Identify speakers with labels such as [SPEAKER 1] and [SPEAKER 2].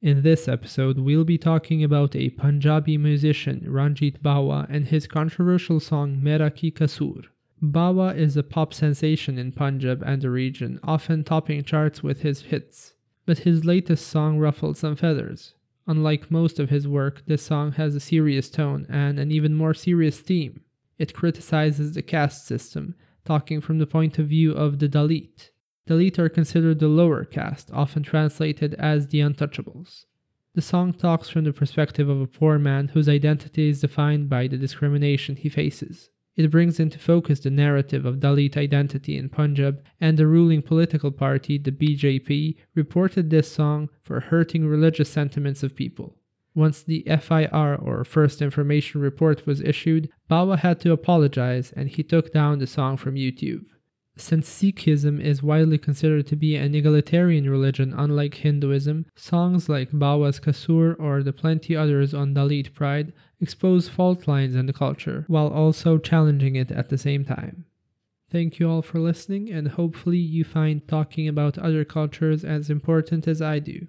[SPEAKER 1] In this episode, we'll be talking about a Punjabi musician, Ranjit Bawa, and his controversial song Mera Ki Kasoor. Bawa is a pop sensation in Punjab and the region, often topping charts with his hits. But his latest song ruffled some feathers. Unlike most of his work, this song has a serious tone and an even more serious theme. It criticizes the caste system, talking from the point of view of the Dalit, Dalit are considered the lower caste, often translated as the untouchables. The song talks from the perspective of a poor man whose identity is defined by the discrimination he faces. It brings into focus the narrative of Dalit identity in Punjab, and the ruling political party, the BJP, reported this song for hurting religious sentiments of people. Once the FIR or First Information Report was issued, Bawa had to apologize and he took down the song from YouTube. Since Sikhism is widely considered to be an egalitarian religion unlike Hinduism, songs like Bawa's Kasoor or the plenty others on Dalit Pride expose fault lines in the culture, while also challenging it at the same time. Thank you all for listening, and hopefully you find talking about other cultures as important as I do.